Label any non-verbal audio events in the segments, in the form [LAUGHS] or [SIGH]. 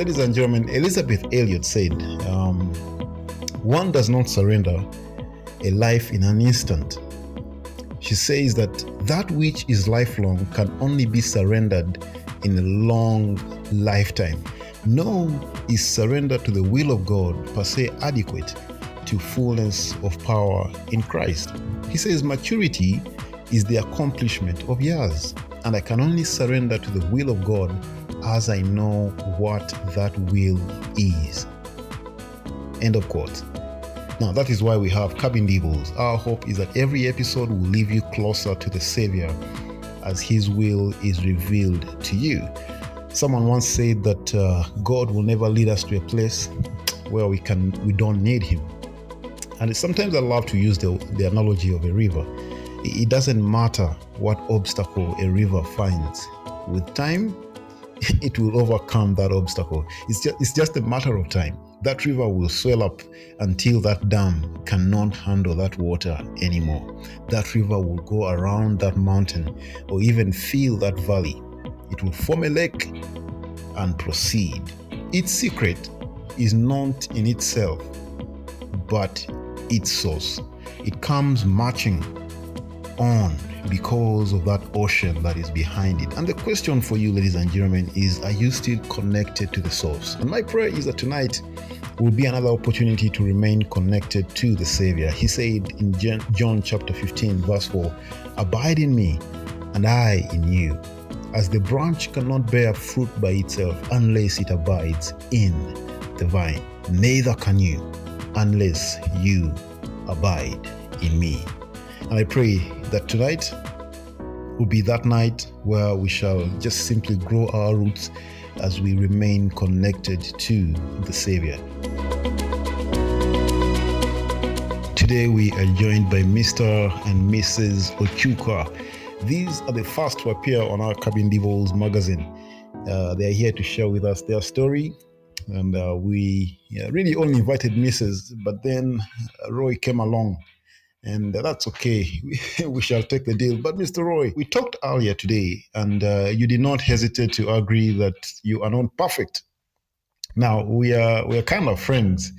ladies and gentlemen, Elisabeth Elliot said, um, One does not surrender a life in an instant. She says that that which is lifelong can only be surrendered in a long lifetime. No is surrender to the will of God per se adequate to fullness of power in Christ. He says maturity is the accomplishment of years, and I can only surrender to the will of God as I know what that will is. End of quote. Now, that is why we have Cabin Devils. Our hope is that every episode will leave you closer to the Savior as His will is revealed to you. Someone once said that uh, God will never lead us to a place where we can we don't need Him. And sometimes I love to use the, the analogy of a river. It doesn't matter what obstacle a river finds. With time, [LAUGHS] it will overcome that obstacle. It's just, it's just a matter of time. That river will swell up until that dam cannot handle that water anymore. That river will go around that mountain or even fill that valley. It will form a lake and proceed. Its secret is not in itself, but its source. It comes marching on because of that ocean that is behind it. And the question for you, ladies and gentlemen, is are you still connected to the source? And my prayer is that tonight will be another opportunity to remain connected to the Savior. He said in John chapter 15, verse 4 Abide in me, and I in you. As the branch cannot bear fruit by itself unless it abides in the vine, neither can you unless you abide in me. And I pray that tonight will be that night where we shall just simply grow our roots as we remain connected to the Savior. Today we are joined by Mr. and Mrs. Ochuka. These are the first to appear on our Cabin Devils magazine. Uh, they are here to share with us their story, and uh, we yeah, really only invited Mrs. But then Roy came along and that's okay. [LAUGHS] we shall take the deal. But Mr. Roy, we talked earlier today, and uh, you did not hesitate to agree that you are not perfect. Now we are we are kind of friends,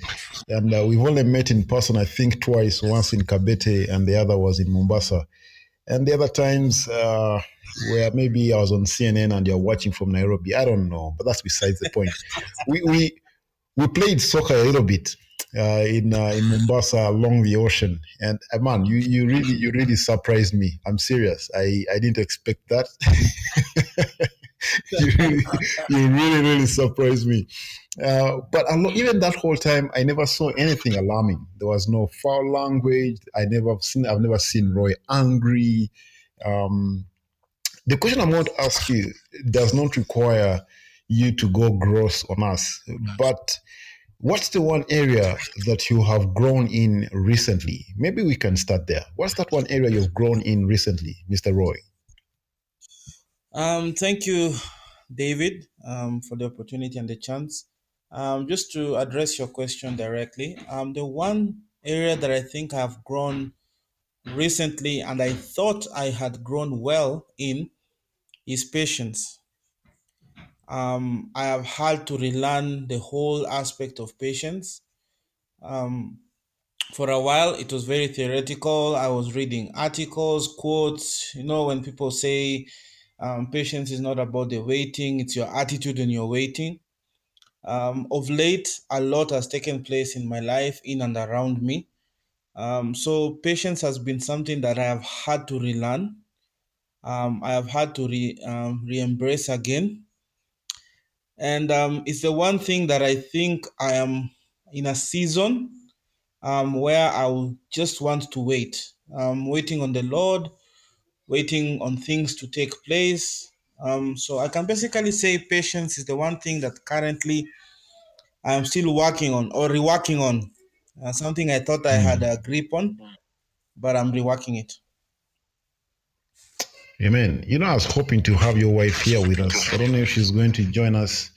and uh, we've only met in person. I think twice. Once in Kabete, and the other was in Mombasa. And the other times uh, where maybe I was on CNN and you're watching from Nairobi. I don't know, but that's besides the point. we we we played soccer a little bit uh, in uh, in Mombasa along the ocean. And uh, man, you you really you really surprised me. I'm serious. I I didn't expect that. [LAUGHS] you, really, you really really surprised me. Uh, but even that whole time, I never saw anything alarming. There was no foul language. I never seen. I've never seen Roy angry. Um, the question I'm going to ask you does not require you to go gross on us, but What's the one area that you have grown in recently? Maybe we can start there. What's that one area you've grown in recently, Mr. Roy? Um, thank you, David, um, for the opportunity and the chance. Um, just to address your question directly, um, the one area that I think I've grown recently and I thought I had grown well in is patience um, I have had to relearn the whole aspect of patience. Um, for a while, it was very theoretical. I was reading articles, quotes. You know, when people say um, patience is not about the waiting, it's your attitude when you're waiting. Um, of late, a lot has taken place in my life, in and around me. Um, so, patience has been something that I have had to relearn. Um, I have had to re, um, re-embrace again and um, it's the one thing that I think I am in a season um, where I will just want to wait. I'm waiting on the Lord, waiting on things to take place. Um, so I can basically say patience is the one thing that currently I'm still working on or reworking on. Uh, something I thought I had a grip on, but I'm reworking it. Amen. You know, I was hoping to have your wife here with us. I don't know if she's going to join us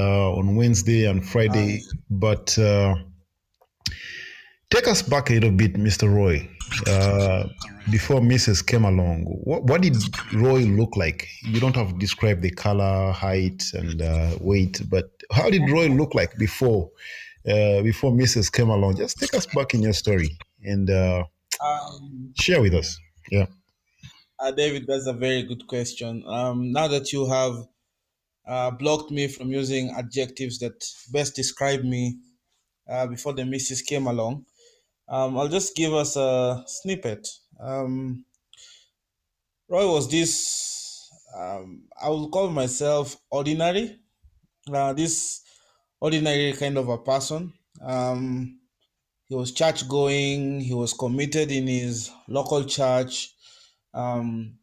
on Wednesday and Friday, but uh, take us back a little bit, Mr. Roy. Uh, before Mrs. came along, what, what did Roy look like? You don't have to describe the color, height, and uh, weight, but how did Roy look like before uh, before Mrs. came along? Just take us back in your story and uh, Um, share with us. Yeah. uh, David, that's a very good question. Um, now that you have uh, blocked me from using adjectives that best describe me uh, before the missus came along, um, I'll just give us a snippet. Um, Roy was this, um, I will call myself ordinary, uh, this ordinary kind of a person. Um, he was church going, he was committed in his local church, um,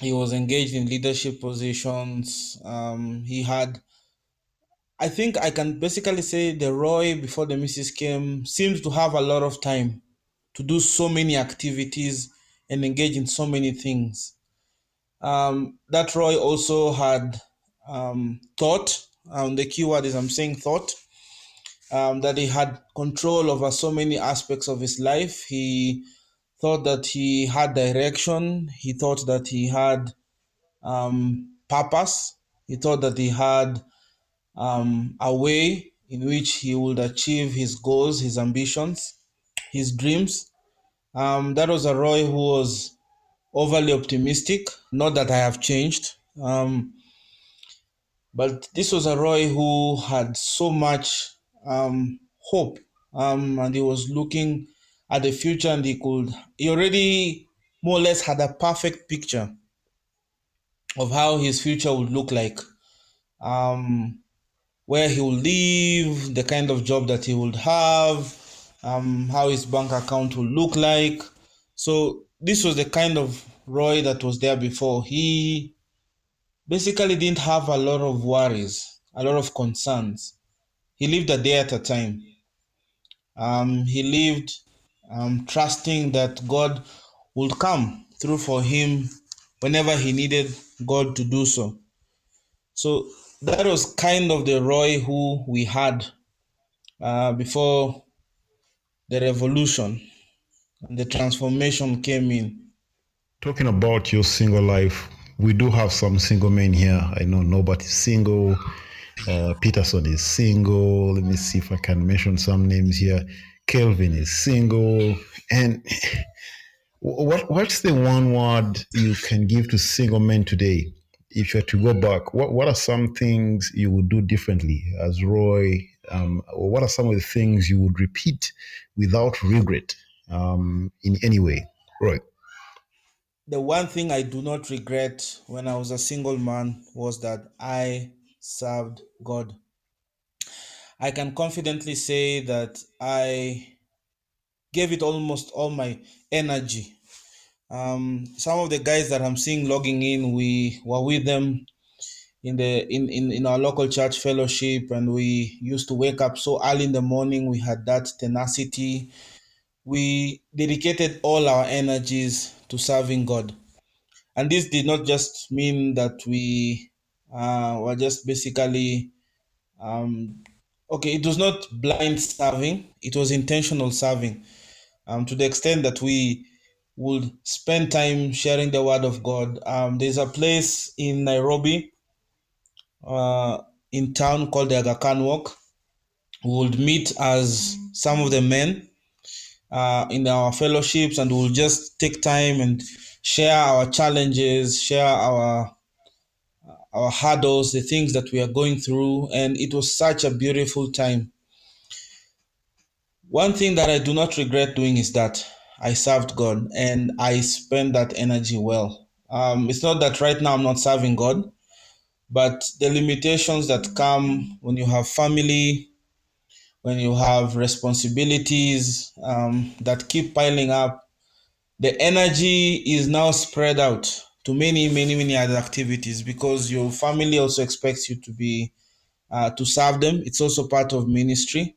he was engaged in leadership positions. Um, he had, I think I can basically say the Roy before the missus came seems to have a lot of time to do so many activities and engage in so many things. Um, that Roy also had um, thought. Um, the keyword is I'm saying thought. Um, that he had control over so many aspects of his life. He thought that he had direction. He thought that he had um, purpose. He thought that he had um, a way in which he would achieve his goals, his ambitions, his dreams. Um, that was a Roy who was overly optimistic. Not that I have changed, um, but this was a Roy who had so much um, hope, um, and he was looking at the future, and he could. He already more or less had a perfect picture of how his future would look like, um, where he will live, the kind of job that he would have, um, how his bank account will look like. So this was the kind of Roy that was there before. He basically didn't have a lot of worries, a lot of concerns. He lived a day at a time. Um, he lived um, trusting that God would come through for him whenever he needed God to do so. So that was kind of the Roy who we had uh, before the revolution and the transformation came in. Talking about your single life, we do have some single men here. I know nobody's single. Uh, Peterson is single. Let me see if I can mention some names here. Kelvin is single. And what what's the one word you can give to single men today? If you had to go back, what, what are some things you would do differently as Roy? Um, what are some of the things you would repeat without regret um, in any way? Roy. The one thing I do not regret when I was a single man was that I served God. I can confidently say that I gave it almost all my energy. Um, some of the guys that I'm seeing logging in, we were with them in the in, in, in our local church fellowship, and we used to wake up so early in the morning. We had that tenacity. We dedicated all our energies to serving God. And this did not just mean that we uh, were just basically um, okay, it was not blind serving, it was intentional serving um, to the extent that we would spend time sharing the word of God. Um, there's a place in Nairobi, uh, in town called the Aga Khan Walk. We would meet as some of the men uh, in our fellowships, and we'll just take time and share our challenges, share our our hurdles, the things that we are going through, and it was such a beautiful time. One thing that I do not regret doing is that I served God and I spent that energy well. Um, it's not that right now I'm not serving God, but the limitations that come when you have family, when you have responsibilities um, that keep piling up, the energy is now spread out to many, many, many other activities because your family also expects you to be uh, to serve them. It's also part of ministry.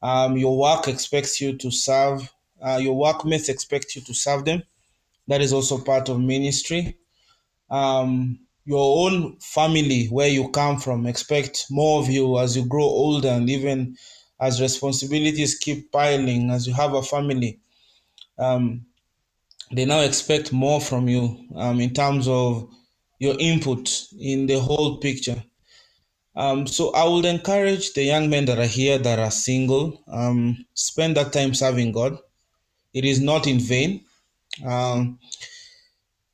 Um, your work expects you to serve. Uh, your workmates expect you to serve them. That is also part of ministry. Um, your own family, where you come from, expect more of you as you grow older and even as responsibilities keep piling, as you have a family. Um, they now expect more from you um, in terms of your input in the whole picture. Um, so I would encourage the young men that are here that are single, um, spend that time serving God. It is not in vain. Um,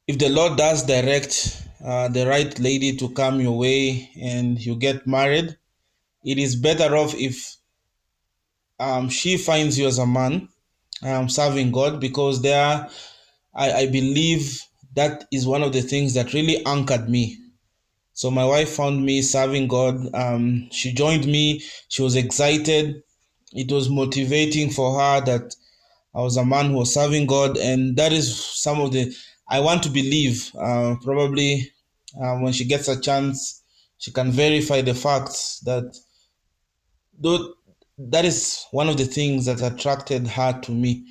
if the Lord does direct uh, the right lady to come your way and you get married, it is better off if um, she finds you as a man um, serving God because there, I, I believe that is one of the things that really anchored me. So my wife found me serving God. Um, she joined me. She was excited. It was motivating for her that I was a man who was serving God, and that is some of the. I want to believe. Uh, probably uh, when she gets a chance, she can verify the facts that though that is one of the things that attracted her to me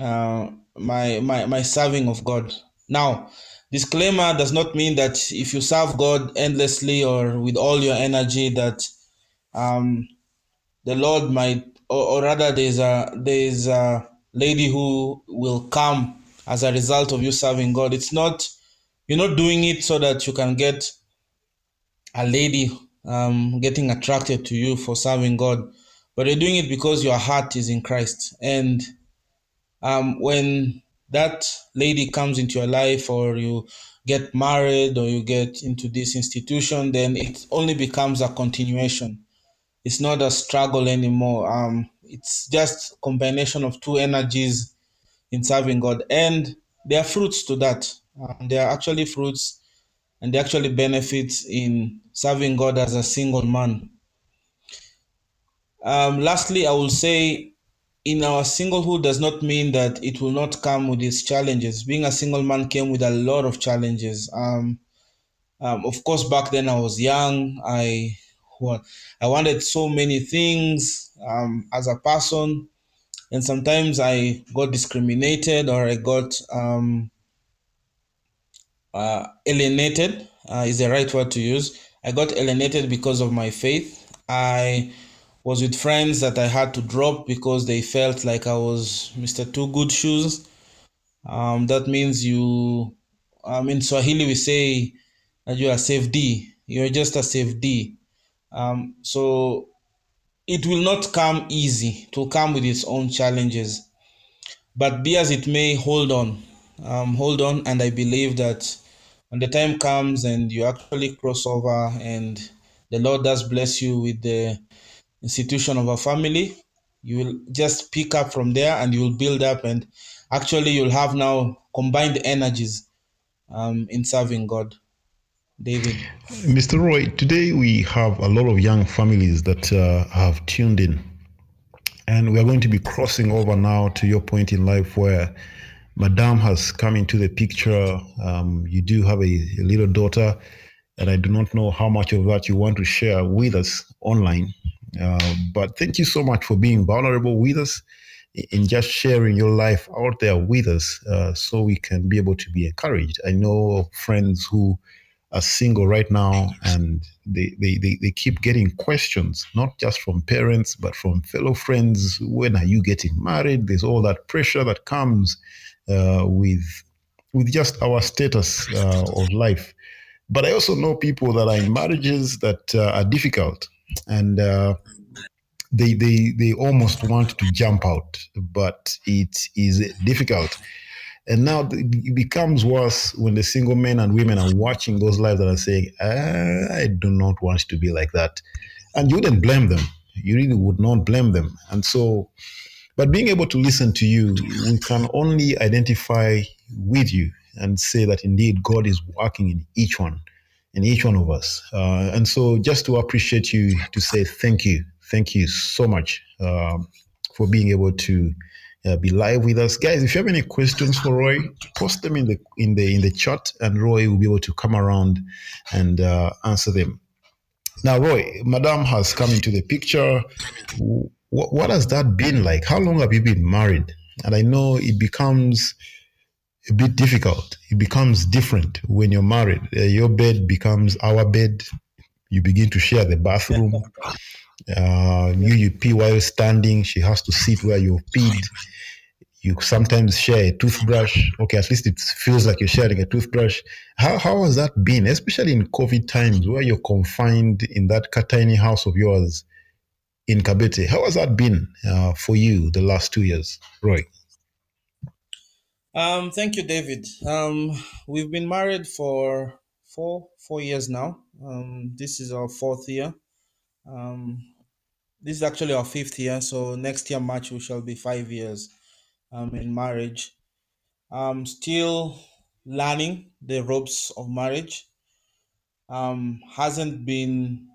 uh, my, my my serving of god now disclaimer does not mean that if you serve god endlessly or with all your energy that um, the lord might or, or rather there's a there's a lady who will come as a result of you serving god it's not you're not doing it so that you can get a lady um, getting attracted to you for serving God, but you're doing it because your heart is in Christ. And um, when that lady comes into your life, or you get married, or you get into this institution, then it only becomes a continuation. It's not a struggle anymore. Um, it's just combination of two energies in serving God, and there are fruits to that. Um, there are actually fruits and they actually benefit in serving God as a single man. Um, lastly, I will say in our singlehood does not mean that it will not come with its challenges. Being a single man came with a lot of challenges. Um, um, of course, back then I was young. I well, I wanted so many things um, as a person, and sometimes I got discriminated or I got um, uh, alienated uh, is the right word to use. I got alienated because of my faith. I was with friends that I had to drop because they felt like I was Mr. Two Good Shoes. Um, that means you, um, in Swahili, we say that you are safe D. You're just a safe D. Um, so it will not come easy. It will come with its own challenges. But be as it may, hold on. Um, hold on. And I believe that when the time comes and you actually cross over and the Lord does bless you with the institution of a family, you will just pick up from there and you will build up and actually you'll have now combined energies um, in serving God. David. Mr. Roy, today we have a lot of young families that uh, have tuned in. And we are going to be crossing over now to your point in life where Madame has come into the picture. Um, you do have a, a, little daughter, and I do not know how much of that you want to share with us online. Uh, but thank you so much for being vulnerable with us in just sharing your life out there with us uh, so we can be able to be encouraged. I know friends who are single right now and they, they, they, they keep getting questions, not just from parents, but from fellow friends. When are you getting married? There's all that pressure that comes uh, with with just our status uh, of life. But I also know people that are in marriages that uh, are difficult, and uh, they they they almost want to jump out, but it is difficult. And now it becomes worse when the single men and women are watching those lives that are saying, "I do not want to be like that," and you wouldn't blame them. You really would not blame them, and so but being able to listen to you, we can only identify with you and say that indeed God is working in each one, in each one of us. Uh, and so just to appreciate you, to say thank you, thank you so much um, for being able to uh, be live with us, guys. If you have any questions for Roy, post them in the in the in the chat, and Roy will be able to come around and uh, answer them. Now, Roy, Madame has come into the picture. What, what has that been like? How long have you been married? And I know it becomes a bit difficult. It becomes different when you're married. Uh, your bed becomes our bed. You begin to share the bathroom. [LAUGHS] Uh, you, you pee while standing. She has to sit where you've peed. you sometimes share a toothbrush. Okay, at least it feels like you're sharing a toothbrush. How how has that been, especially in COVID times where you're confined in that tiny house of yours in Kabete? How has that been uh, for you the last two years, Roy? Um, thank you, David. Um, we've been married for four four years now. Um, this is our fourth year. Um, this is actually our fifth year. So next year March we shall be five years um, in marriage. I'm still learning the ropes of marriage. Um, hasn't been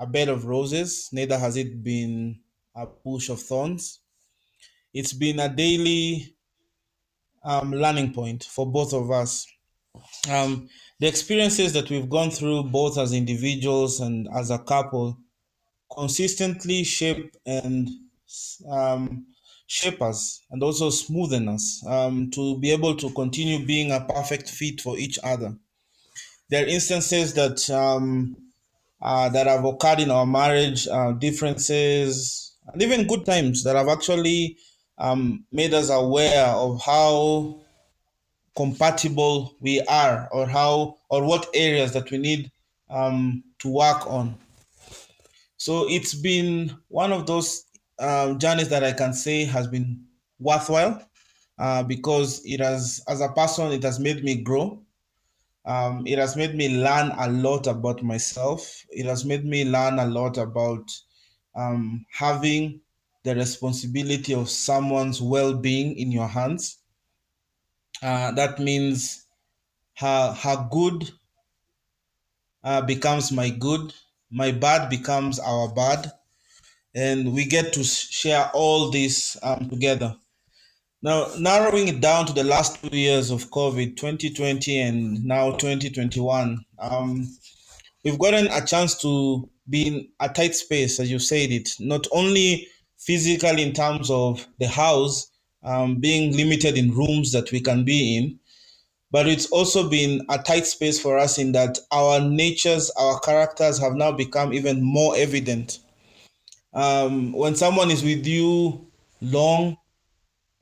a bed of roses, neither has it been a bush of thorns. It's been a daily um, learning point for both of us. Um, the experiences that we've gone through, both as individuals and as a couple, consistently shape and um, shape us and also smoothen us um, to be able to continue being a perfect fit for each other. There are instances that um, uh, that have occurred in our marriage, uh, differences, and even good times that have actually um, made us aware of how compatible we are, or how or what areas that we need um, to work on. So it's been one of those um, journeys that I can say has been worthwhile uh, because it has, as a person, it has made me grow. Um, it has made me learn a lot about myself. It has made me learn a lot about um, having the responsibility of someone's well being in your hands. Uh, that means her, her good uh, becomes my good, my bad becomes our bad, and we get to share all this um, together. Now, narrowing it down to the last two years of COVID, 2020 and now 2021, um, we've gotten a chance to be in a tight space, as you said it, not only physically in terms of the house um, being limited in rooms that we can be in, but it's also been a tight space for us in that our natures, our characters have now become even more evident. Um, when someone is with you long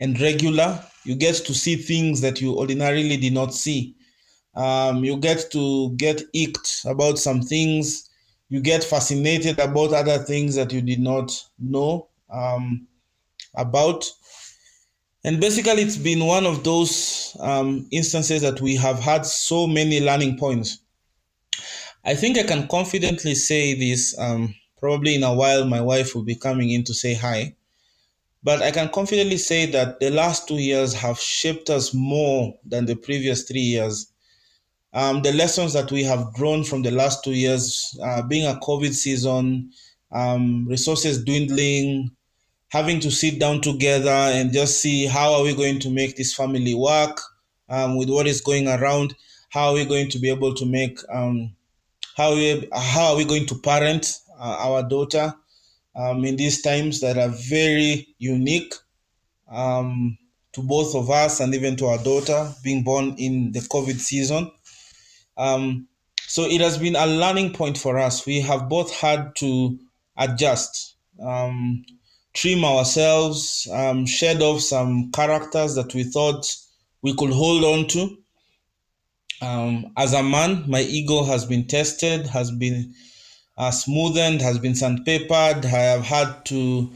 and regular, you get to see things that you ordinarily did not see. Um, you get to get icked about some things. You get fascinated about other things that you did not know um, about. And basically, it's been one of those um, instances that we have had so many learning points. I think I can confidently say this. Um, probably in a while, my wife will be coming in to say hi. But I can confidently say that the last two years have shaped us more than the previous three years. Um, the lessons that we have drawn from the last two years, uh, being a COVID season, um, resources dwindling, having to sit down together and just see how are we going to make this family work um, with what is going around how are we going to be able to make um, how, we, how are we going to parent uh, our daughter um, in these times that are very unique um, to both of us and even to our daughter being born in the covid season. Um, so it has been a learning point for us. We have both had to adjust um, trim ourselves, um, shed off some characters that we thought we could hold on to. Um, as a man, my ego has been tested, has been uh, smoothened, has been sandpapered. I have had to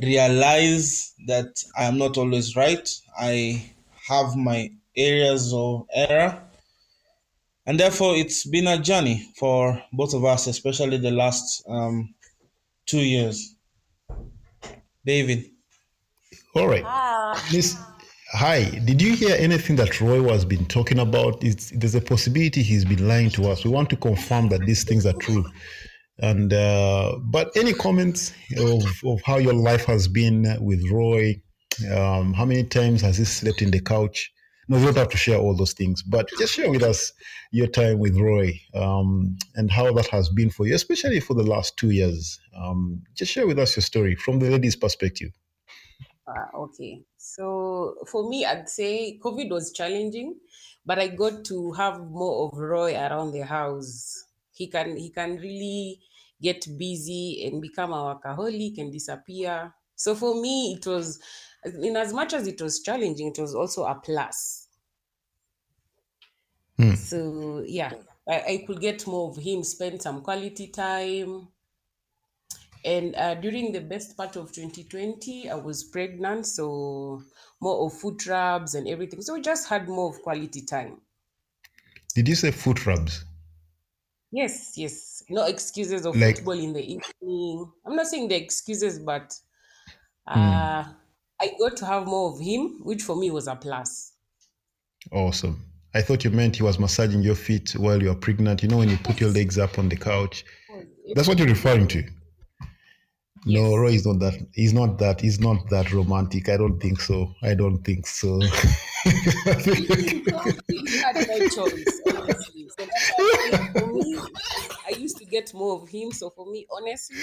realize that I am not always right. I have my areas of error. And therefore, it's been a journey for both of us, especially the last um, two years. David. All right. Ah. Miss, hi. Did you hear anything that Roy was been talking about? It's, there's a possibility he's been lying to us. We want to confirm that these things are true. And uh, but any comments of, of how your life has been with Roy? Um, how many times has he slept in the couch? No, you don't have to share all those things, but just share with us your time with Roy um, and how that has been for you, especially for the last two years. Um, just share with us your story from the lady's perspective. Uh, okay. So for me, I'd say COVID was challenging, but I got to have more of Roy around the house. He can he can really get busy and become a workaholic and disappear. So for me, it was in as much as it was challenging, it was also a plus. Hmm. So yeah, I, I could get more of him, spend some quality time. And uh, during the best part of 2020, I was pregnant, so more of foot rubs and everything. So we just had more of quality time. Did you say foot rubs? Yes, yes. No excuses of Like- football in the evening. I'm not saying the excuses, but Hmm. uh, I got to have more of him, which for me was a plus. Awesome. I thought you meant he was massaging your feet while you are pregnant. You know, when you put your legs up on the couch. That's what you're referring to. No. Roy is not that. He's not that. He's not that romantic. I don't think so. I don't think so. [LAUGHS] You had no choice, honestly. So that's why I think for me, I used to get more of him. So for me, honestly,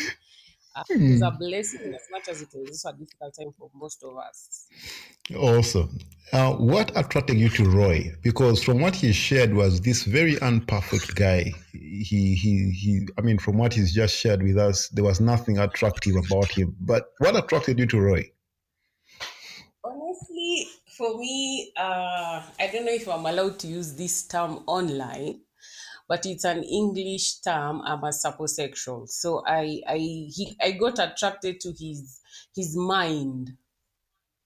uh, it was a blessing as much as it is a difficult time for most of us. awesome. Uh, what attracted you to Roy? Because from what he shared was this very unperfect guy. He he he. I mean, from what he's just shared with us, there was nothing attractive about him. But what attracted you to Roy? Honestly, for me, uh, I don't know if I'm allowed to use this term online, but it's an English term. I'm a sapiosexual, so I I he I got attracted to his his mind,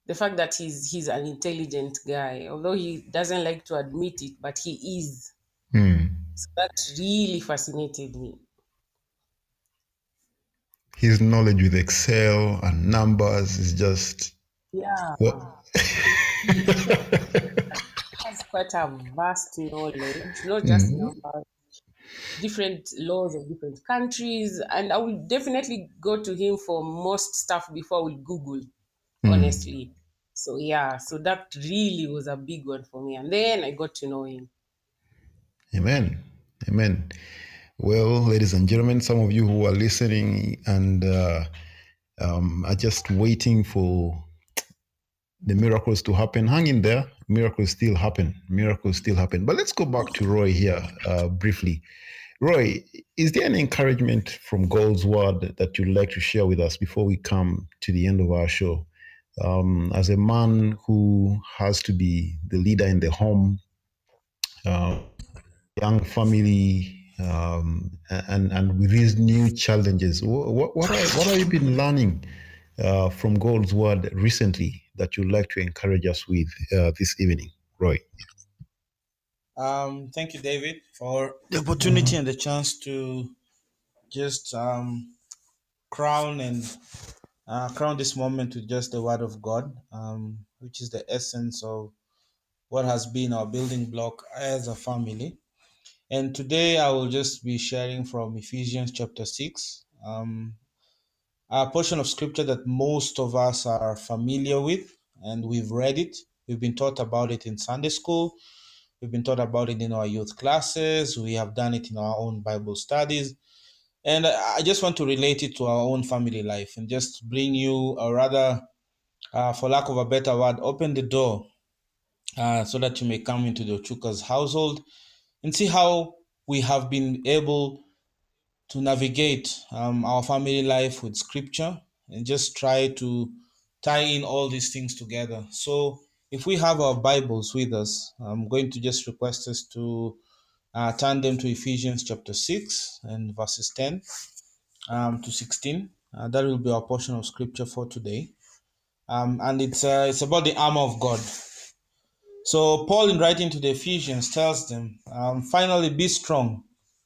the fact that he's he's an intelligent guy, although he doesn't like to admit it, but he is. Hmm. So that really fascinated me. His knowledge with Excel and numbers is just Yeah, what. [LAUGHS] [LAUGHS] has quite a vast knowledge, not just numbers, different laws of different countries, and I will definitely go to him for most stuff before I will Google, honestly. So yeah, so that really was a big one for me, and then I got to know him. Amen. Amen. Well, ladies and gentlemen, some of you who are listening and uh, um, are just waiting for the miracles to happen, hang in there. Miracles still happen. Miracles still happen. But let's go back to Roy here uh, briefly. Roy, is there any encouragement from God's word that you'd like to share with us before we come to the end of our show? Um, as a man who has to be the leader in the home, uh, young family, um, and and with these new challenges, what what are, what have you been learning uh, from God's word recently that you'd like to encourage us with uh, this evening, Roy? Um, thank you, David, for the opportunity and the chance to just um, crown and uh, crown this moment with just the Word of God, um, which is the essence of what has been our building block as a family. And today I will just be sharing from Ephesians chapter 6, um, a portion of scripture that most of us are familiar with, and we've read it. We've been taught about it in Sunday school. We've been taught about it in our youth classes. We have done it in our own Bible studies. And I just want to relate it to our own family life and just bring you, or rather, uh, for lack of a better word, open the door uh, so that you may come into the Chuka's household and see how we have been able to navigate um, our family life with scripture and just try to tie in all these things together. So, if we have our Bibles with us, I'm going to just request us to uh, turn them to Ephesians chapter 6 and verses 10 um, to 16. Uh, that will be our portion of scripture for today. Um, and it's, uh, it's about the armor of God. So, Paul, in writing to the Ephesians, tells them, um, finally, be strong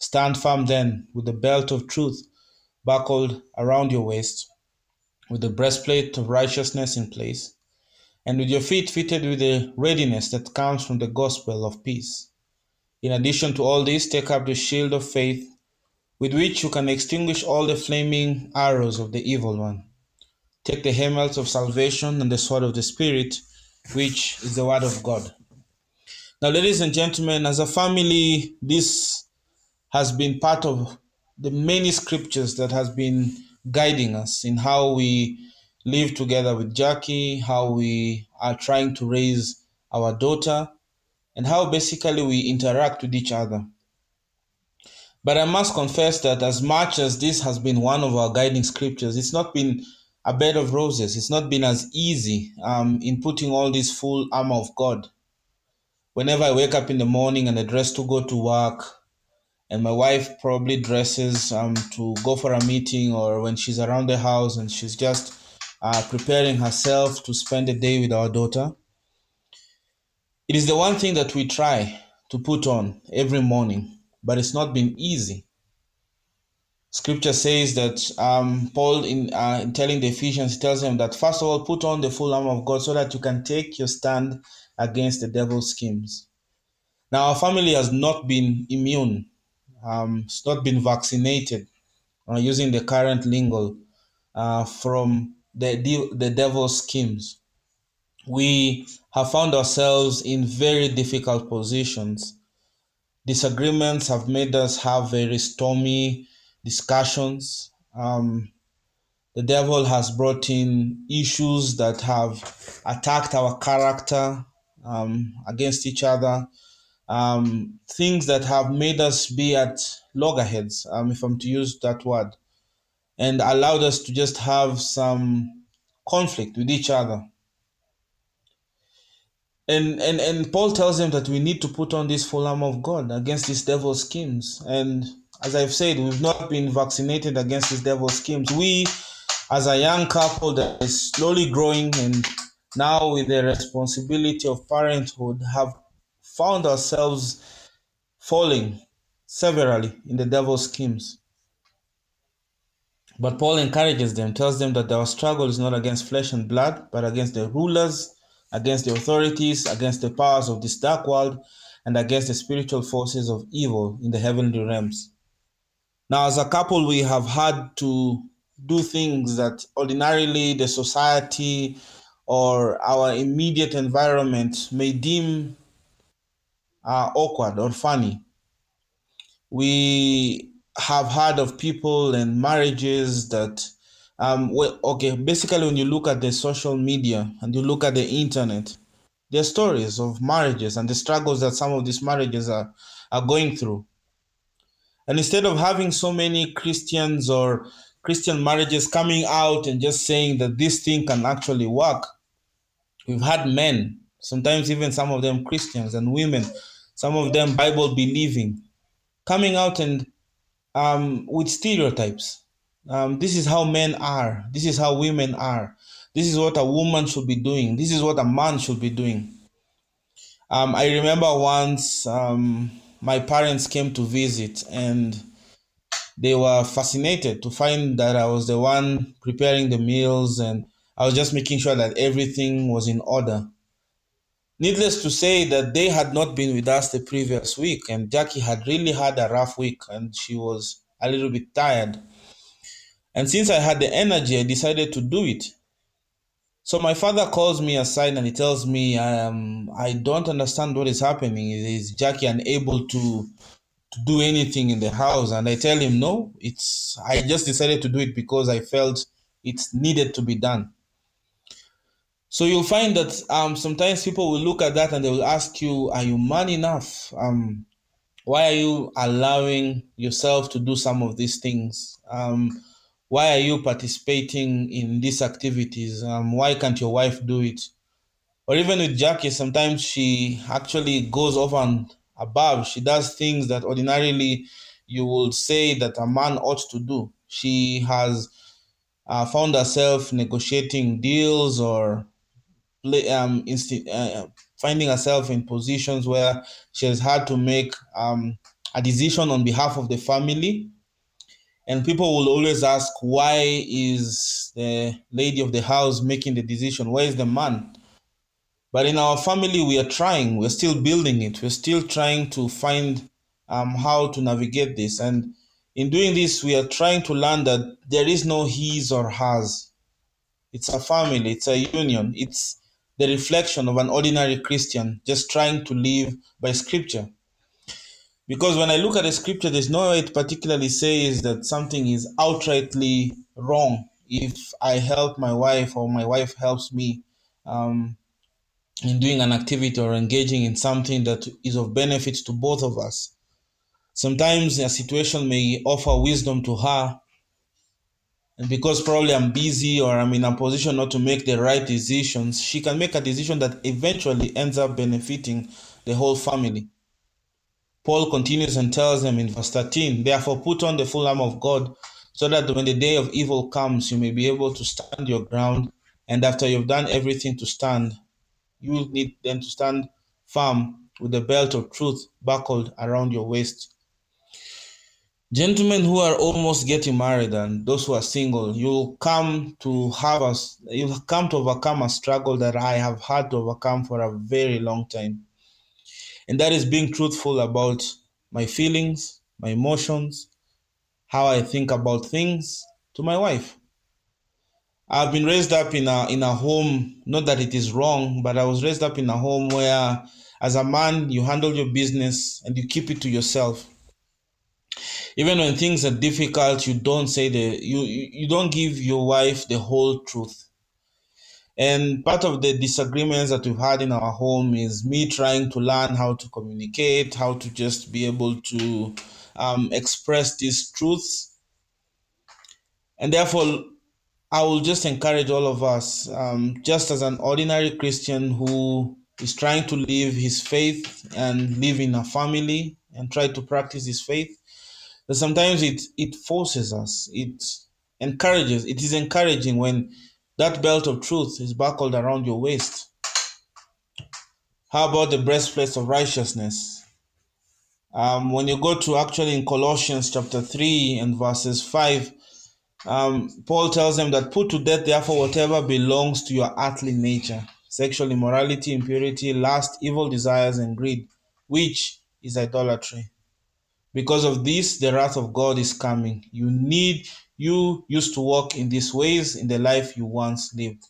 stand firm then with the belt of truth buckled around your waist, with the breastplate of righteousness in place, and with your feet fitted with the readiness that comes from the gospel of peace. In addition to all this, take up the shield of faith, with which you can extinguish all the flaming arrows of the evil one. take the helmet of salvation and the sword of the Spirit, which is the word of God. Now, ladies and gentlemen, as a family, this has been part of the many scriptures that has been guiding us in how we live together with Jackie, how we are trying to raise our daughter, and how basically we interact with each other. But I must confess that as much as this has been one of our guiding scriptures, it's not been a bed of roses. It's not been as easy um, in putting all this full armor of God. Whenever I wake up in the morning and I dress to go to work, and my wife probably dresses um, to go for a meeting, or when she's around the house and she's just uh, preparing herself to spend the day with our daughter, it is the one thing that we try to put on every morning, but it's not been easy. Scripture says that um, Paul, in, uh, in telling the Ephesians, tells them that first of all, put on the full armor of God so that you can take your stand against the devil's schemes. Now, our family has not been immune, um, it's not been vaccinated, uh, using the current lingo, uh, from the, the devil's schemes. We have found ourselves in very difficult positions. Disagreements have made us have very stormy discussions. Um, the devil has brought in issues that have attacked our character um, against each other, um, things that have made us be at loggerheads, um, if I'm to use that word, and allowed us to just have some conflict with each other. And, and and Paul tells them that we need to put on this full armor of God against these devil schemes. And as I've said, we've not been vaccinated against these devil schemes. We, as a young couple that is slowly growing and now with the responsibility of parenthood, have found ourselves falling severally in the devil's schemes. But Paul encourages them, tells them that our struggle is not against flesh and blood, but against the rulers, against the authorities, against the powers of this dark world, and against the spiritual forces of evil in the heavenly realms. Now, as a couple, we have had to do things that ordinarily the society or our immediate environment may deem uh, awkward or funny. We have heard of people and marriages that, um, well, okay, basically, when you look at the social media and you look at the internet, there are stories of marriages and the struggles that some of these marriages are, are going through. And instead of having so many Christians or Christian marriages coming out and just saying that this thing can actually work, we've had men, sometimes even some of them Christians and women, some of them Bible believing, coming out and um, with stereotypes. Um, this is how men are. This is how women are. This is what a woman should be doing. This is what a man should be doing. Um, I remember once um, my parents came to visit and they were fascinated to find that I was the one preparing the meals and I was just making sure that everything was in order. Needless to say that they had not been with us the previous week and Jackie had really had a rough week and she was a little bit tired. And since I had the energy, I decided to do it. So my father calls me aside and he tells me, um, I don't understand what is happening. Is Jackie unable to to do anything in the house? And I tell him, no, it's I just decided to do it because I felt it needed to be done. So you'll find that um, sometimes people will look at that and they will ask you, are you man enough? Um, why are you allowing yourself to do some of these things? Um, why are you participating in these activities? Um, why can't your wife do it? Or even with Jackie, sometimes she actually goes over and above. She does things that ordinarily you would say that a man ought to do. She has uh, found herself negotiating deals or um, insti- uh, finding herself in positions where she has had to make um, a decision on behalf of the family. And people will always ask why is the lady of the house making the decision? Where is the man? But in our family we are trying. We're still building it. We're still trying to find um, how to navigate this. And in doing this we are trying to learn that there is no his or hers. It's a family, it's a union, it's the reflection of an ordinary Christian just trying to live by scripture. Because when I look at the scripture, there's no way it particularly says that something is outrightly wrong if I help my wife or my wife helps me um, in doing an activity or engaging in something that is of benefit to both of us. Sometimes a situation may offer wisdom to her, because probably I'm busy or I'm in a position not to make the right decisions, she can make a decision that eventually ends up benefiting the whole family. Paul continues and tells them in verse 13, Therefore put on the full armor of God, so that when the day of evil comes, you may be able to stand your ground. And after you've done everything to stand, you will need then to stand firm with the belt of truth buckled around your waist. Gentlemen who are almost getting married and those who are single, you'll come to have us, you'll come to overcome a struggle that I have had to overcome for a very long time and that is being truthful about my feelings, my emotions, how I think about things to my wife. I've been raised up in a in a home, not that it is wrong, but I was raised up in a home where as a man you handle your business and you keep it to yourself. Even when things are difficult, you don't say the you you don't give your wife the whole truth and part of the disagreements that we've had in our home is me trying to learn how to communicate, how to just be able to um, express these truths. And therefore, I will just encourage all of us, um, just as an ordinary Christian who is trying to live his faith and live in a family and try to practice his faith, that sometimes it, it forces us, it encourages, it is encouraging when that belt of truth is buckled around your waist. How about the breastplate of righteousness? Um, when you go to actually in Colossians chapter 3 and verses 5, um, Paul tells them that put to death, therefore, whatever belongs to your earthly nature sexual immorality, impurity, lust, evil desires, and greed, which is idolatry. Because of this, the wrath of God is coming. You need you used to walk in these ways in the life you once lived.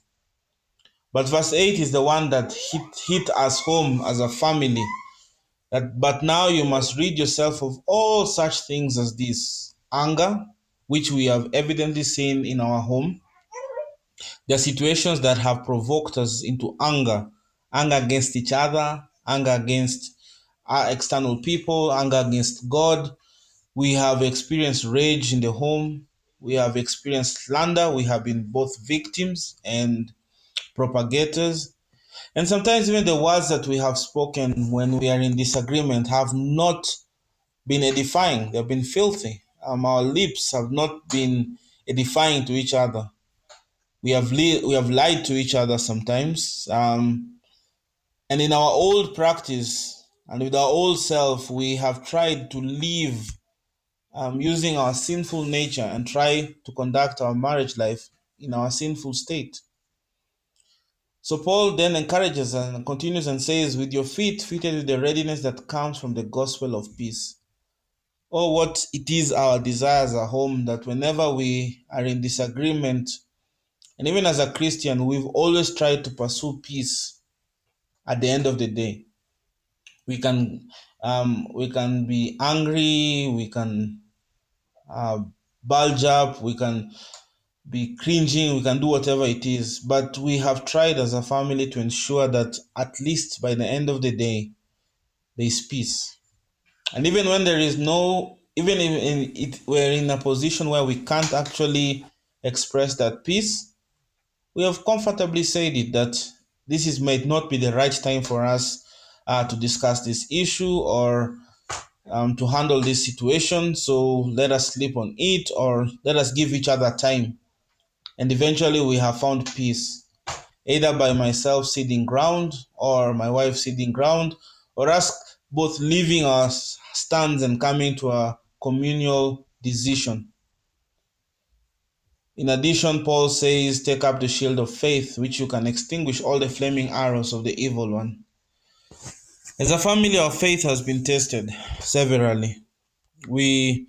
But verse 8 is the one that hit, hit us home as a family. That, but now you must rid yourself of all such things as this anger, which we have evidently seen in our home. Are situations that have provoked us into anger anger against each other, anger against our external people, anger against God. We have experienced rage in the home we have experienced slander. We have been both victims and propagators. And sometimes even the words that we have spoken when we are in disagreement have not been edifying, they've been filthy. Um, our lips have not been edifying to each other. We have, li- we have lied to each other sometimes. Um, and in our old practice and with our old self, we have tried to live um, using our sinful nature and try to conduct our marriage life in our sinful state. So Paul then encourages and continues and says, With your feet fitted with the readiness that comes from the gospel of peace. Oh, what it is our desires as a home that whenever we are in disagreement, and even as a Christian, we've always tried to pursue peace at the end of the day. We can um, we can be angry, we can uh, bulge up, we can be cringing, we can do whatever it is. But we have tried as a family to ensure that at least by the end of the day, there is peace. And even when there is no, even if it, we're in a position where we can't actually express that peace, we have comfortably said it that this is might not be the right time for us uh, to discuss this issue or um, to handle this situation. So let us sleep on it or let us give each other time. And eventually we have found peace, either by myself sitting ground or my wife sitting ground, or us both leaving our stands and coming to a communal decision. In addition, Paul says, Take up the shield of faith, which you can extinguish all the flaming arrows of the evil one. As a family, our faith has been tested severally. We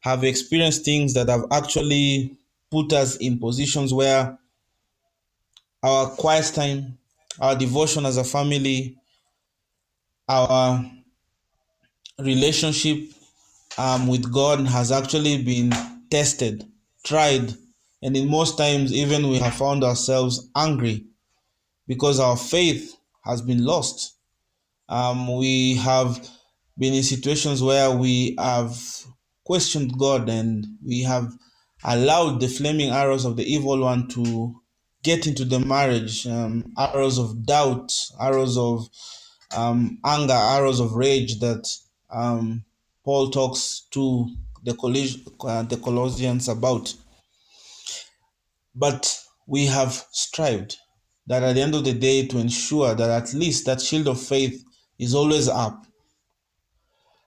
have experienced things that have actually put us in positions where our quiet time, our devotion as a family, our relationship um, with God has actually been tested, tried, and in most times, even we have found ourselves angry because our faith has been lost. Um, we have been in situations where we have questioned God and we have allowed the flaming arrows of the evil one to get into the marriage um, arrows of doubt, arrows of um, anger, arrows of rage that um, Paul talks to the, Coll- uh, the Colossians about. But we have strived that at the end of the day to ensure that at least that shield of faith is always up.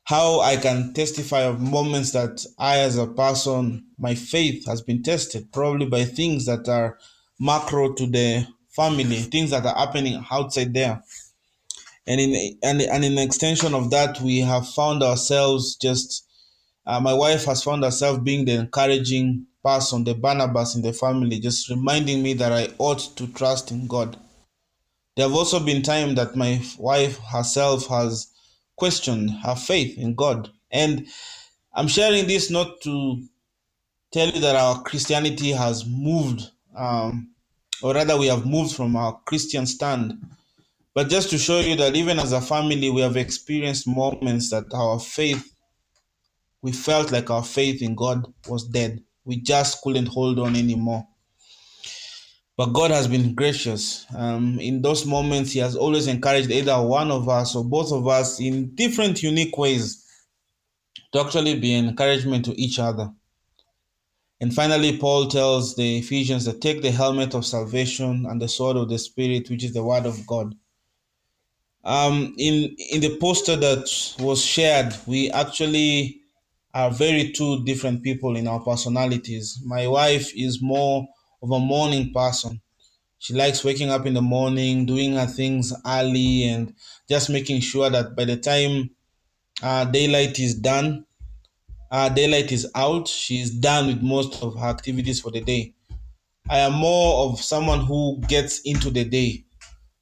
How I can testify of moments that I, as a person, my faith has been tested, probably by things that are macro to the family, things that are happening outside there. And in and, and in extension of that, we have found ourselves just uh, my wife has found herself being the encouraging person, the Barnabas in the family, just reminding me that I ought to trust in God. There have also been times that my wife herself has questioned her faith in God. And I'm sharing this not to tell you that our Christianity has moved, um, or rather, we have moved from our Christian stand, but just to show you that even as a family, we have experienced moments that our faith we felt like our faith in God was dead. We just couldn't hold on anymore. But God has been gracious. Um, in those moments, He has always encouraged either one of us or both of us in different, unique ways to actually be an encouragement to each other. And finally, Paul tells the Ephesians to take the helmet of salvation and the sword of the Spirit, which is the Word of God. Um, in in the poster that was shared, we actually are very two different people in our personalities. My wife is more of a morning person. She likes waking up in the morning, doing her things early, and just making sure that by the time uh, daylight is done, uh, daylight is out, she's done with most of her activities for the day. I am more of someone who gets into the day.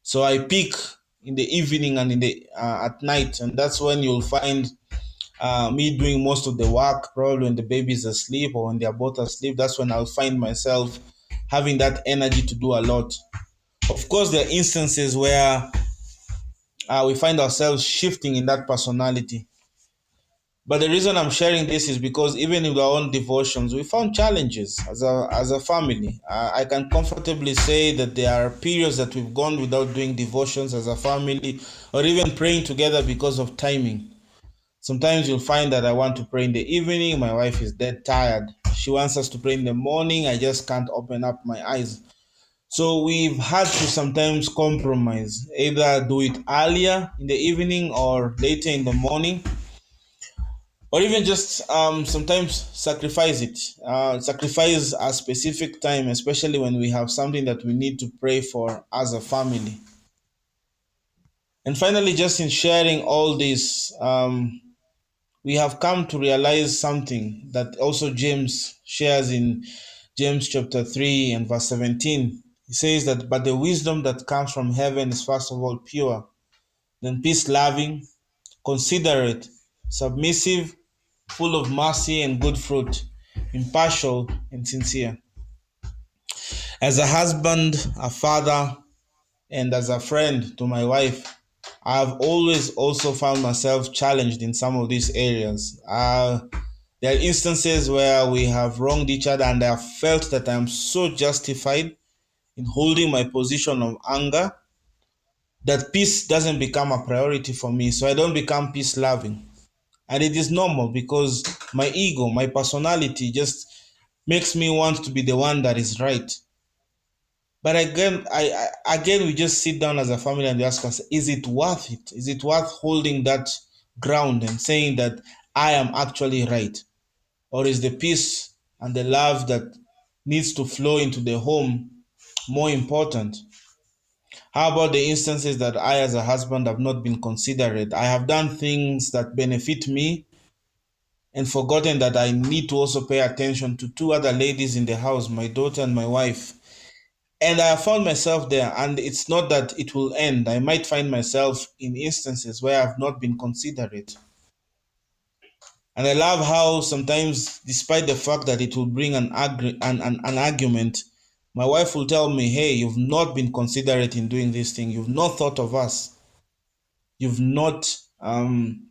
So I peak in the evening and in the uh, at night, and that's when you'll find uh, me doing most of the work. Probably when the baby's asleep or when they're both asleep, that's when I'll find myself having that energy to do a lot. Of course, there are instances where uh, we find ourselves shifting in that personality. But the reason I'm sharing this is because even in our own devotions, we found challenges as a as a family. Uh, I can comfortably say that there are periods that we've gone without doing devotions as a family, or even praying together because of timing. Sometimes you'll find that I want to pray in the evening. My wife is dead tired. She wants us to pray in the morning. I just can't open up my eyes. So we've had to sometimes compromise, either do it earlier in the evening or later in the morning or even just um, sometimes sacrifice it uh, sacrifice a specific time especially when we have something that we need to pray for as a family and finally just in sharing all this um, we have come to realize something that also james shares in james chapter 3 and verse 17 he says that but the wisdom that comes from heaven is first of all pure then peace loving considerate submissive full of mercy and good fruit, impartial and sincere. As a husband, a father, and as a friend to my wife, I have always also found myself challenged in some of these areas. Uh, there are instances where we have wronged each other, and I have felt that I am so justified in holding my position of anger that peace doesn't become a priority for me. So I don't become peace loving and it is normal because my ego my personality just makes me want to be the one that is right but again I, I again we just sit down as a family and we ask us is it worth it is it worth holding that ground and saying that i am actually right or is the peace and the love that needs to flow into the home more important how about the instances that I, as a husband, have not been considerate? I have done things that benefit me and forgotten that I need to also pay attention to two other ladies in the house, my daughter and my wife. And I found myself there, and it's not that it will end. I might find myself in instances where I've not been considerate. And I love how sometimes, despite the fact that it will bring an, agri- an, an, an argument, my wife will tell me, Hey, you've not been considerate in doing this thing. You've not thought of us. You've not um,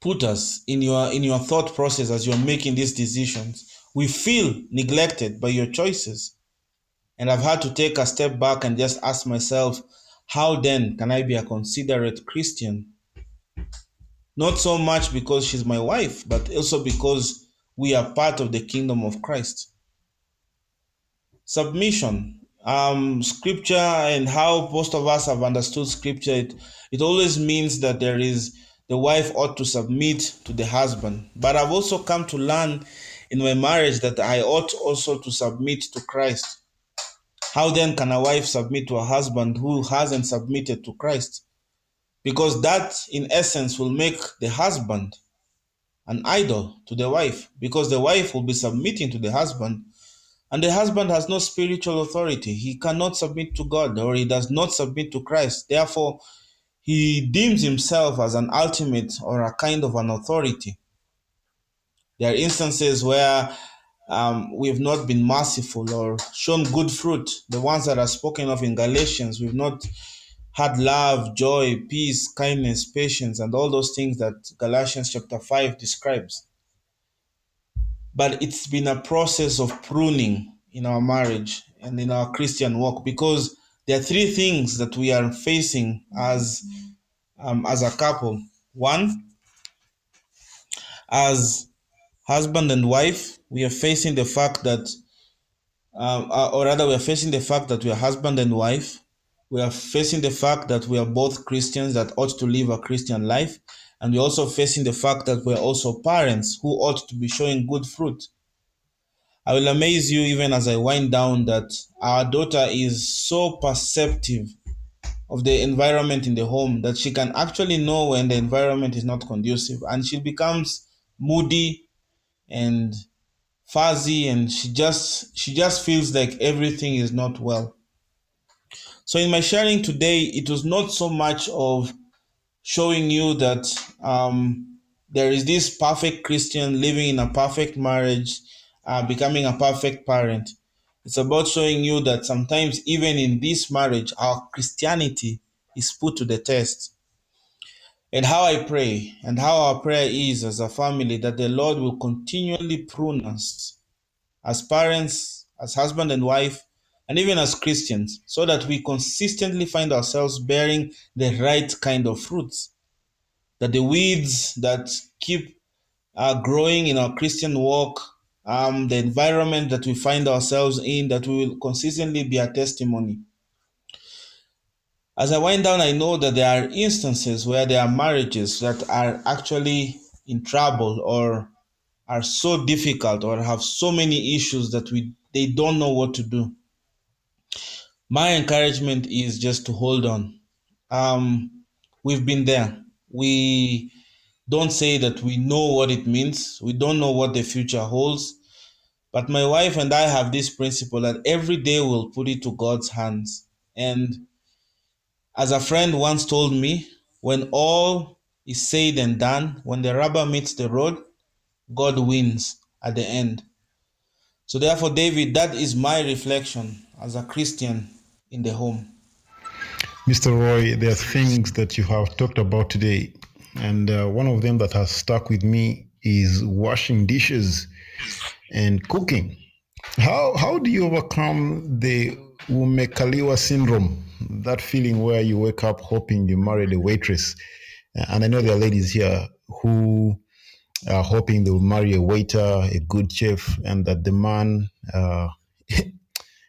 put us in your in your thought process as you're making these decisions. We feel neglected by your choices. And I've had to take a step back and just ask myself, how then can I be a considerate Christian? Not so much because she's my wife, but also because we are part of the kingdom of Christ. Submission. Um, scripture and how most of us have understood scripture, it, it always means that there is the wife ought to submit to the husband. But I've also come to learn in my marriage that I ought also to submit to Christ. How then can a wife submit to a husband who hasn't submitted to Christ? Because that, in essence, will make the husband an idol to the wife, because the wife will be submitting to the husband, and the husband has no spiritual authority. He cannot submit to God or he does not submit to Christ. Therefore, he deems himself as an ultimate or a kind of an authority. There are instances where um, we've not been merciful or shown good fruit, the ones that are spoken of in Galatians. We've not had love, joy, peace, kindness, patience, and all those things that Galatians chapter 5 describes. But it's been a process of pruning in our marriage and in our Christian walk because there are three things that we are facing as um, as a couple. One, as husband and wife, we are facing the fact that, um, uh, or rather, we are facing the fact that we are husband and wife. We are facing the fact that we are both Christians that ought to live a Christian life. And we're also facing the fact that we're also parents who ought to be showing good fruit. I will amaze you even as I wind down that our daughter is so perceptive of the environment in the home that she can actually know when the environment is not conducive and she becomes moody and fuzzy and she just she just feels like everything is not well so in my sharing today it was not so much of showing you that um, there is this perfect christian living in a perfect marriage uh, becoming a perfect parent it's about showing you that sometimes, even in this marriage, our Christianity is put to the test. And how I pray, and how our prayer is as a family, that the Lord will continually prune us as parents, as husband and wife, and even as Christians, so that we consistently find ourselves bearing the right kind of fruits. That the weeds that keep uh, growing in our Christian walk um, the environment that we find ourselves in, that we will consistently be a testimony. As I wind down, I know that there are instances where there are marriages that are actually in trouble or are so difficult or have so many issues that we they don't know what to do. My encouragement is just to hold on. Um, we've been there. We don't say that we know what it means. We don't know what the future holds. But my wife and I have this principle that every day we'll put it to God's hands. And as a friend once told me, when all is said and done, when the rubber meets the road, God wins at the end. So, therefore, David, that is my reflection as a Christian in the home. Mr. Roy, there are things that you have talked about today, and uh, one of them that has stuck with me is washing dishes and cooking. How how do you overcome the umekaliwa syndrome? That feeling where you wake up hoping you married a waitress, and I know there are ladies here who are hoping they will marry a waiter, a good chef, and that the man uh, [LAUGHS]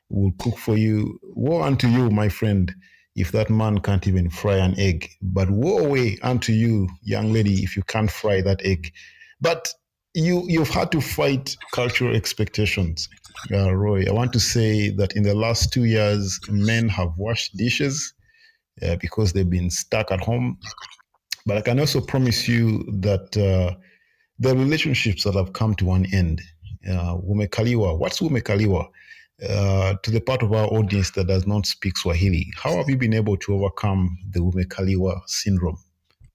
will cook for you. Woe unto you, my friend, if that man can't even fry an egg. But woe away unto you, young lady, if you can't fry that egg. But you you've had to fight cultural expectations. Uh, Roy, I want to say that in the last two years, men have washed dishes uh, because they've been stuck at home. But I can also promise you that uh, the relationships that have come to an end, uh, Wumekaliwa, what's Wumekaliwa? uh, to the part of our audience that does not speak Swahili. How have you been able to overcome the Umekaliwa syndrome,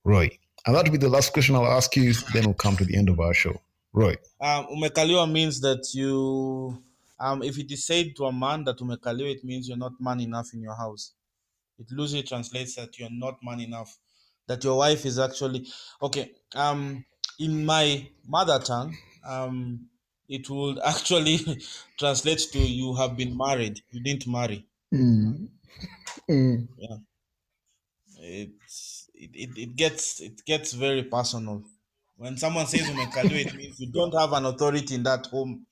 Roy? And that'll be the last question I'll ask you. Then we'll come to the end of our show. Roy. Um, umekaliwa means that you, um, if it is said to a man that umekaliwa, it means you're not man enough in your house. It loosely translates that you're not man enough. That your wife is actually okay. Um, in my mother tongue, um, it would [LAUGHS] actually translate to you have been married. You didn't marry. Mm. Mm. Yeah. It's it, it, it gets it gets very personal. When someone says umekaliwa, it means you don't have an authority in that home.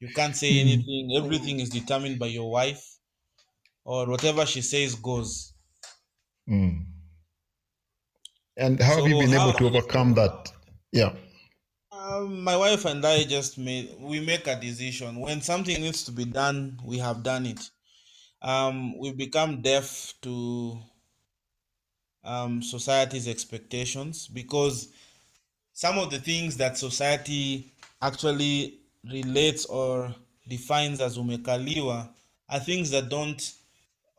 You can't say anything. Everything is determined by your wife, or whatever she says goes. Mm. And how have you been able to overcome that? Yeah. Um, my wife and I just made we make a decision when something needs to be done. We have done it. Um, we become deaf to um, society's expectations because some of the things that society actually relates or defines as umekaliwa are things that don't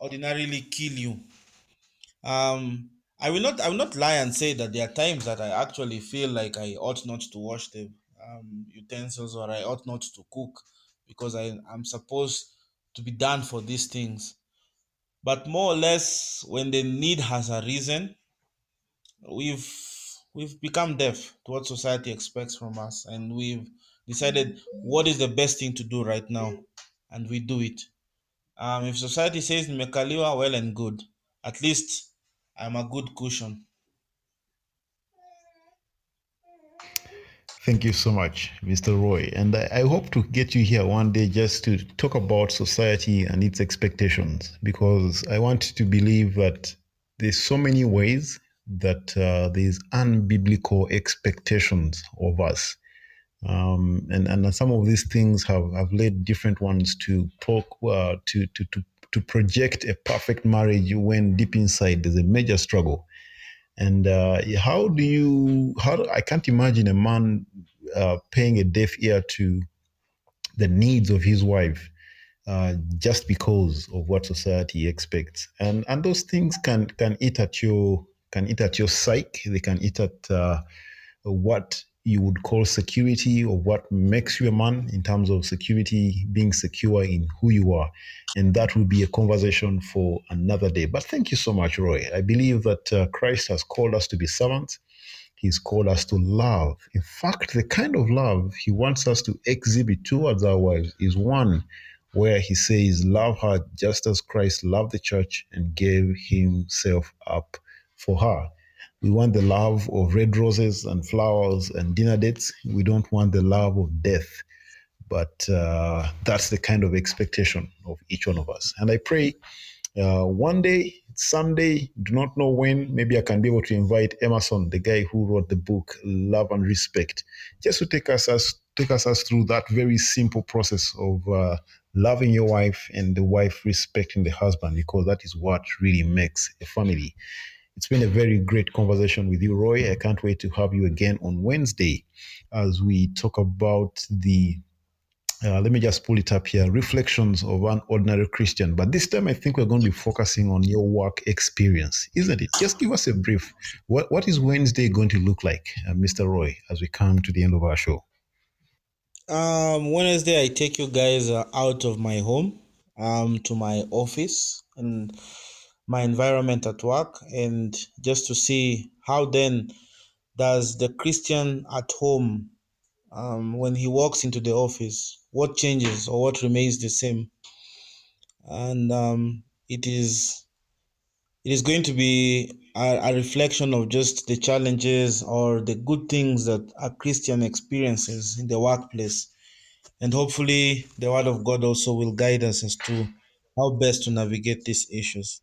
ordinarily kill you. Um, I will not. I will not lie and say that there are times that I actually feel like I ought not to wash the um, utensils or I ought not to cook because I am supposed to be done for these things. But more or less, when the need has arisen, we've we've become deaf to what society expects from us, and we've decided what is the best thing to do right now, and we do it. Um, if society says nimekaliwa, well and good. At least I'm a good cushion. Thank you so much, Mr. Roy. And I, I hope to get you here one day just to talk about society and its expectations because I want to believe that there's so many ways that uh, there's unbiblical expectations of us. Um, and, and some of these things have, have led different ones to, uh, to, to, to, to project a perfect marriage when deep inside there's a major struggle. And uh, how do you? How do, I can't imagine a man uh, paying a deaf ear to the needs of his wife uh, just because of what society expects. And and those things can can eat at your can eat at your psyche. They can eat at uh, what you would call security or what makes you a man in terms of security, being secure in who you are. And that will be a conversation for another day. But thank you so much, Roy. I believe that uh, Christ has called us to be servants. He's called us to love. In fact, the kind of love he wants us to exhibit towards our wives is one where he says, Love her just as Christ loved the church and gave himself up for her. We want the love of red roses and flowers and dinner dates. We don't want the love of death. But uh, that's the kind of expectation of each one of us. And I pray uh, one day, someday, do not know when, maybe I can be able to invite Emerson, the guy who wrote the book Love and Respect, just to take us, us take us, us through that very simple process of uh, loving your wife and the wife respecting the husband, because that is what really makes a family. It's been a very great conversation with you, Roy. I can't wait to have you again on Wednesday as we talk about the uh, let me just pull it up here reflections of an ordinary christian. But this time i think we're going to be focusing on your work experience isn't it? Just give us a brief what, what is wednesday going to look like uh, mr roy as we come to the end of our show? Um, Wednesday, I take you guys uh, out of my home, um, to my office and my environment at work, and just to see how then does the Christian at home, um, when he walks into the office, what changes or what remains the same, and um, it is it is going to be a, a reflection of just the challenges or the good things that a Christian experiences in the workplace. And hopefully, the Word of God also will guide us as to how best to navigate these issues.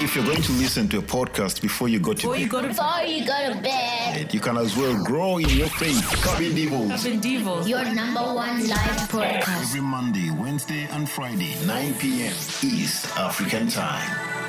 If you're going to listen to a podcast before you go to Before you go to Before you go to bed, bed you can as well grow in your faith Cabin Devils. Devils. your number one live podcast. every monday wednesday and friday 9 p.m east african time